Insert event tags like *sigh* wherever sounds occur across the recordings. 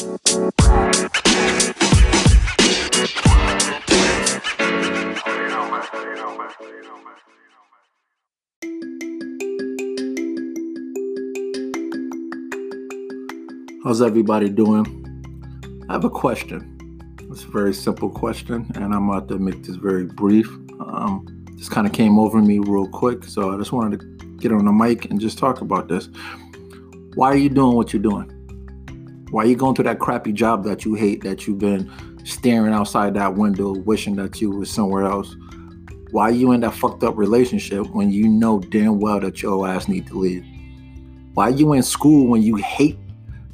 How's everybody doing? I have a question. It's a very simple question, and I'm about to make this very brief. Um, this kind of came over me real quick, so I just wanted to get on the mic and just talk about this. Why are you doing what you're doing? Why are you going to that crappy job that you hate, that you've been staring outside that window, wishing that you were somewhere else? Why are you in that fucked up relationship when you know damn well that your ass need to leave? Why are you in school when you hate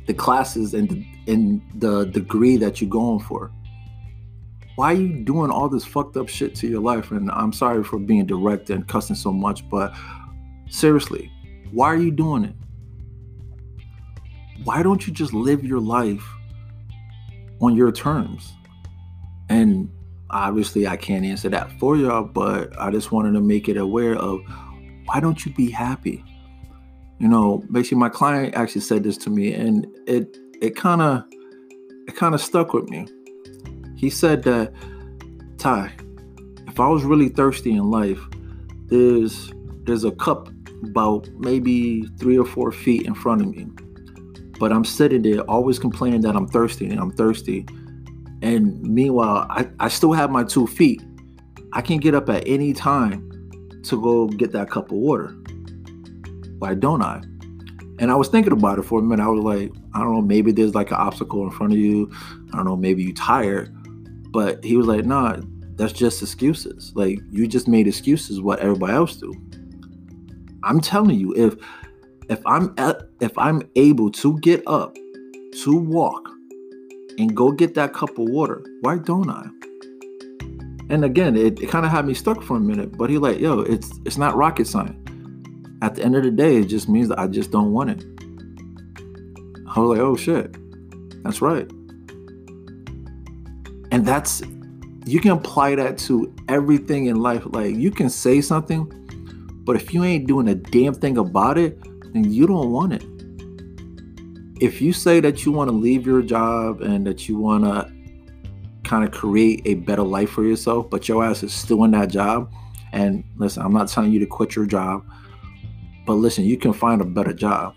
the classes and the, and the degree that you're going for. Why are you doing all this fucked up shit to your life? And I'm sorry for being direct and cussing so much, but seriously, why are you doing it? Why don't you just live your life on your terms? And obviously, I can't answer that for y'all, but I just wanted to make it aware of why don't you be happy? you know basically my client actually said this to me and it it kind of it kind of stuck with me he said that ty if i was really thirsty in life there's there's a cup about maybe three or four feet in front of me but i'm sitting there always complaining that i'm thirsty and i'm thirsty and meanwhile i, I still have my two feet i can get up at any time to go get that cup of water why don't I? And I was thinking about it for a minute. I was like, I don't know, maybe there's like an obstacle in front of you. I don't know, maybe you tired. But he was like, nah, that's just excuses. Like you just made excuses what everybody else do. I'm telling you, if if I'm if I'm able to get up, to walk, and go get that cup of water, why don't I? And again, it, it kind of had me stuck for a minute. But he like, yo, it's it's not rocket science at the end of the day, it just means that I just don't want it. I was like, oh shit, that's right. And that's, you can apply that to everything in life. Like, you can say something, but if you ain't doing a damn thing about it, then you don't want it. If you say that you want to leave your job and that you want to kind of create a better life for yourself, but your ass is still in that job, and listen, I'm not telling you to quit your job. But listen, you can find a better job.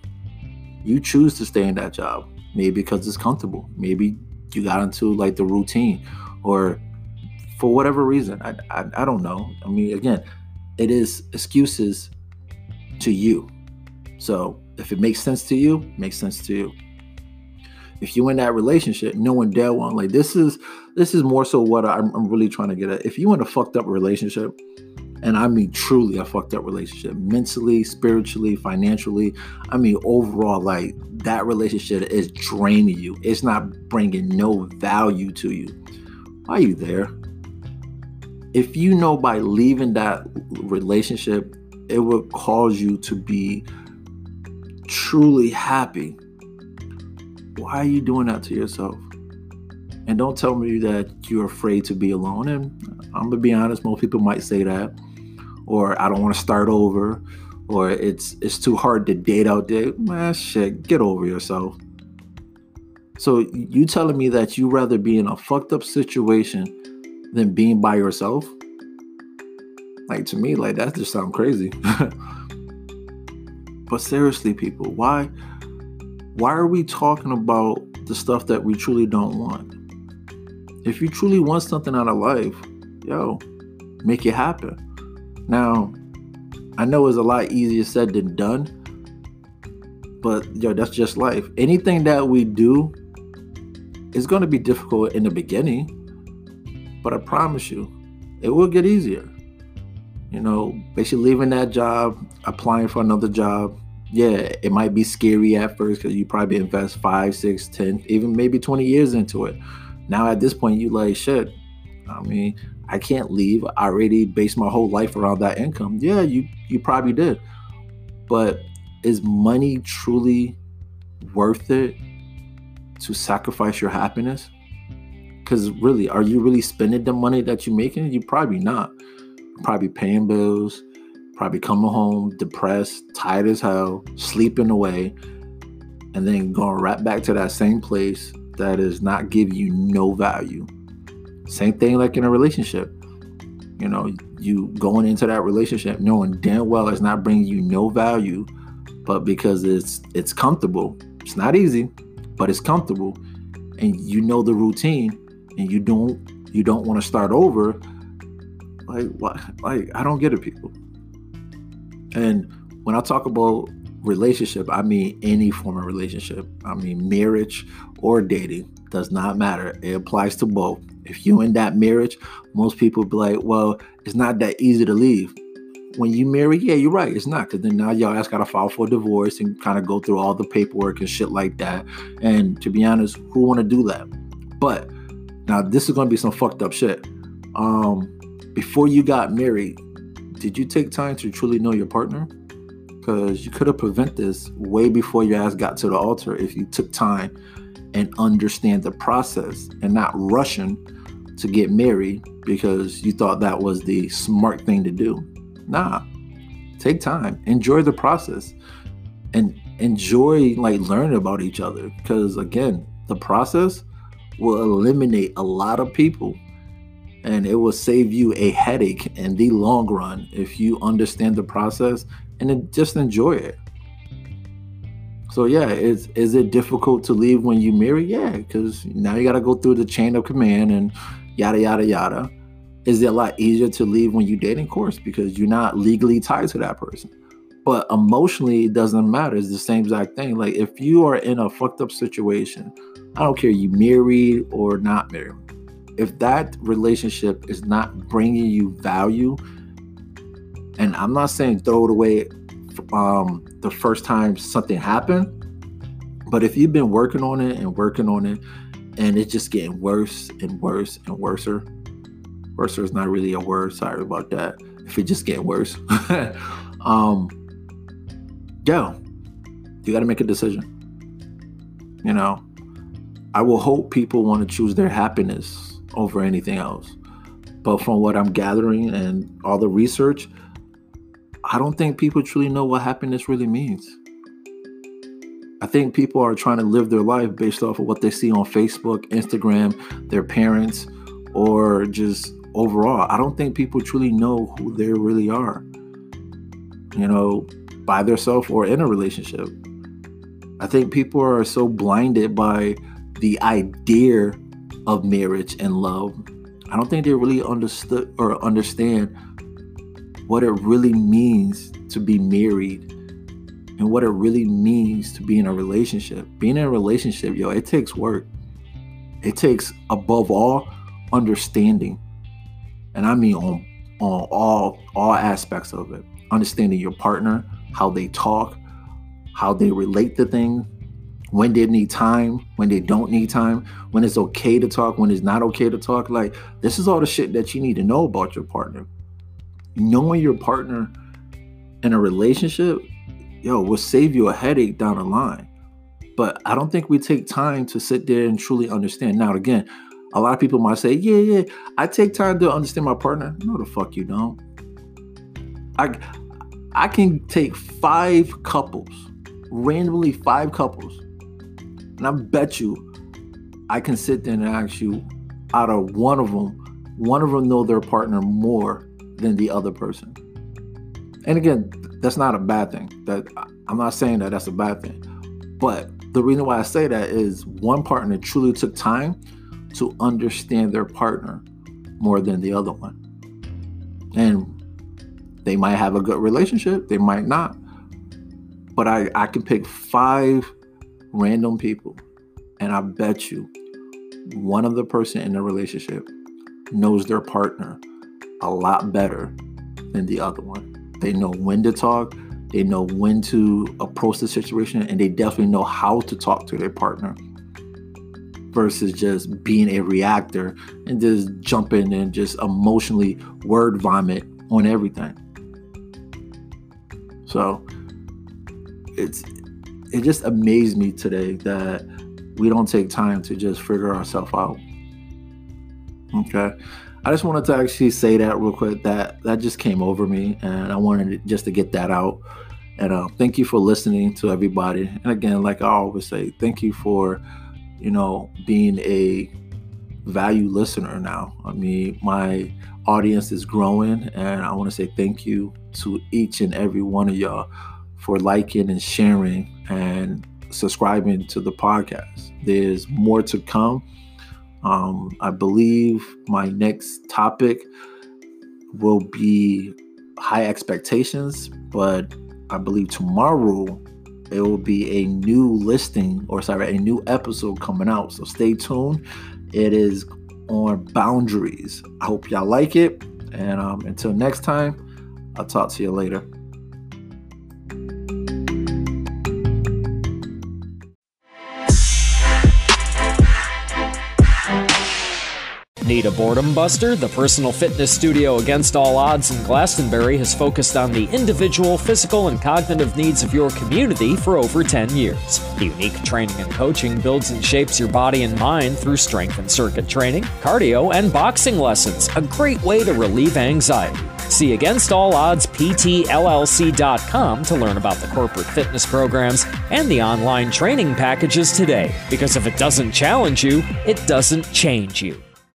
You choose to stay in that job, maybe because it's comfortable. Maybe you got into like the routine, or for whatever reason. I, I, I don't know. I mean, again, it is excuses to you. So if it makes sense to you, makes sense to you. If you in that relationship, knowing damn well, like this is this is more so what I'm, I'm really trying to get at. If you in a fucked up relationship and I mean truly a fucked up relationship, mentally, spiritually, financially. I mean, overall, like that relationship is draining you. It's not bringing no value to you. Why are you there? If you know by leaving that relationship, it would cause you to be truly happy. Why are you doing that to yourself? And don't tell me that you're afraid to be alone. And I'm gonna be honest, most people might say that or I don't want to start over, or it's it's too hard to date out there. Man, shit, get over yourself. So you telling me that you rather be in a fucked up situation than being by yourself? Like to me, like that just sounds crazy. *laughs* but seriously, people, why why are we talking about the stuff that we truly don't want? If you truly want something out of life, yo, make it happen. Now, I know it's a lot easier said than done, but yo, that's just life. Anything that we do is going to be difficult in the beginning, but I promise you, it will get easier. You know, basically leaving that job, applying for another job. Yeah, it might be scary at first because you probably invest five, six, ten, even maybe 20 years into it. Now at this point, you like shit. I mean, I can't leave. I already based my whole life around that income. Yeah, you you probably did. But is money truly worth it to sacrifice your happiness? Cuz really, are you really spending the money that you're making? You probably not. Probably paying bills, probably coming home depressed, tired as hell, sleeping away, and then going right back to that same place that is not giving you no value. Same thing like in a relationship. You know, you going into that relationship knowing damn well it's not bringing you no value, but because it's it's comfortable. It's not easy, but it's comfortable, and you know the routine, and you don't you don't want to start over. Like what? Like I don't get it, people. And when I talk about relationship, I mean any form of relationship. I mean marriage or dating does not matter. It applies to both. If you're in that marriage, most people be like, well, it's not that easy to leave. When you marry, yeah, you're right. It's not because then now y'all ass gotta file for a divorce and kind of go through all the paperwork and shit like that. And to be honest, who want to do that? But now this is gonna be some fucked up shit. Um, before you got married, did you take time to truly know your partner? Because you could have prevented this way before your ass got to the altar if you took time and understand the process and not rushing to get married because you thought that was the smart thing to do. Nah, take time, enjoy the process, and enjoy like learning about each other. Because again, the process will eliminate a lot of people and it will save you a headache in the long run if you understand the process and just enjoy it. So yeah, is is it difficult to leave when you marry? Yeah, because now you got to go through the chain of command and yada yada yada. Is it a lot easier to leave when you dating? Of course, because you're not legally tied to that person. But emotionally, it doesn't matter. It's the same exact thing. Like if you are in a fucked up situation, I don't care you married or not married. If that relationship is not bringing you value, and I'm not saying throw it away um, the first time something happened. But if you've been working on it and working on it, and it's just getting worse and worse and worser, worser is not really a word. Sorry about that. If it just get worse, *laughs* um, yeah, you got to make a decision. You know, I will hope people want to choose their happiness over anything else. But from what I'm gathering and all the research, I don't think people truly know what happiness really means. I think people are trying to live their life based off of what they see on Facebook, Instagram, their parents, or just overall. I don't think people truly know who they really are, you know, by themselves or in a relationship. I think people are so blinded by the idea of marriage and love. I don't think they really understood or understand what it really means to be married and what it really means to be in a relationship. Being in a relationship, yo, it takes work. It takes above all understanding. And I mean on on all all aspects of it. Understanding your partner, how they talk, how they relate to things, when they need time, when they don't need time, when it's okay to talk, when it's not okay to talk. Like this is all the shit that you need to know about your partner knowing your partner in a relationship, yo, will save you a headache down the line. But I don't think we take time to sit there and truly understand. Now, again, a lot of people might say, yeah, yeah, I take time to understand my partner. No, the fuck you don't. I I can take five couples, randomly five couples, and I bet you I can sit there and ask you out of one of them, one of them know their partner more than the other person. And again, that's not a bad thing. That I'm not saying that that's a bad thing. But the reason why I say that is one partner truly took time to understand their partner more than the other one. And they might have a good relationship, they might not. But I, I can pick five random people, and I bet you one of the person in the relationship knows their partner a lot better than the other one. They know when to talk, they know when to approach the situation, and they definitely know how to talk to their partner versus just being a reactor and just jumping and just emotionally word vomit on everything. So it's it just amazed me today that we don't take time to just figure ourselves out. Okay. I just wanted to actually say that real quick. That that just came over me, and I wanted just to get that out. And uh, thank you for listening to everybody. And again, like I always say, thank you for you know, being a value listener now. I mean, my audience is growing, and I want to say thank you to each and every one of y'all for liking and sharing and subscribing to the podcast. There's more to come. Um, I believe my next topic will be high expectations, but I believe tomorrow it will be a new listing or sorry, a new episode coming out. So stay tuned. It is on boundaries. I hope y'all like it. And um, until next time, I'll talk to you later. Need a boredom buster? The personal fitness studio Against All Odds in Glastonbury has focused on the individual, physical, and cognitive needs of your community for over 10 years. Unique training and coaching builds and shapes your body and mind through strength and circuit training, cardio, and boxing lessons, a great way to relieve anxiety. See Against All Odds PTLLC.com to learn about the corporate fitness programs and the online training packages today. Because if it doesn't challenge you, it doesn't change you.